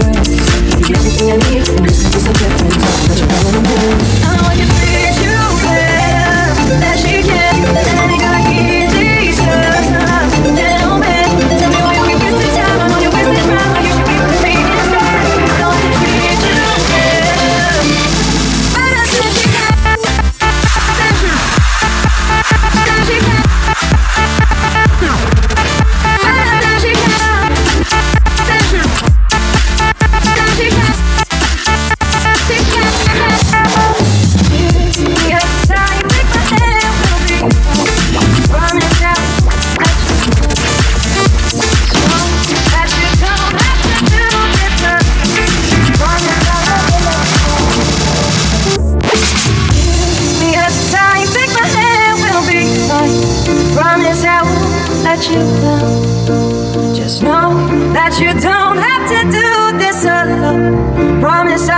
Everything I need you're a different but you're coming home. I you. Promise I won't let you down. Just know that you don't have to do this alone. Promise